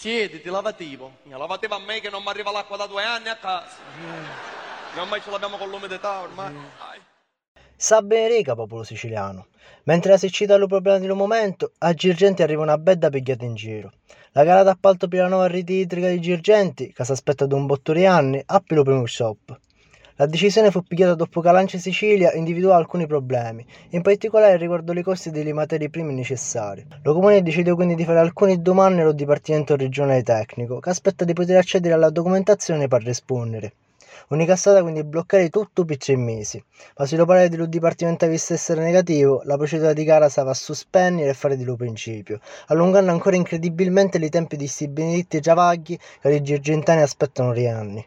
Siediti, lavativo. Mia, lavativo a me che non mi arriva l'acqua da due anni a casa. Noi ormai ce l'abbiamo con l'umidità ormai. Ai. Sa benerica popolo siciliano. Mentre la siccità è il problema di un momento, a Girgenti arriva una bella pigliata in giro. La gara d'appalto per la nuova rete idrica di Girgenti, che si aspetta da un botto di anni, ha più lo primo stop. La decisione fu pigliata dopo che Lancia Sicilia individuò alcuni problemi, in particolare riguardo i costi delle materie prime necessarie. Lo comune decidiò quindi di fare alcuni domande allo Dipartimento regionale tecnico, che aspetta di poter accedere alla documentazione per rispondere. Unica strada quindi bloccare tutto per tre mesi, ma se lo parere dello Dipartimento avesse essere negativo, la procedura di gara sarà sospendere e fare di lo principio, allungando ancora incredibilmente i tempi di questi benedetti giavaghi che i girgentani aspettano di anni.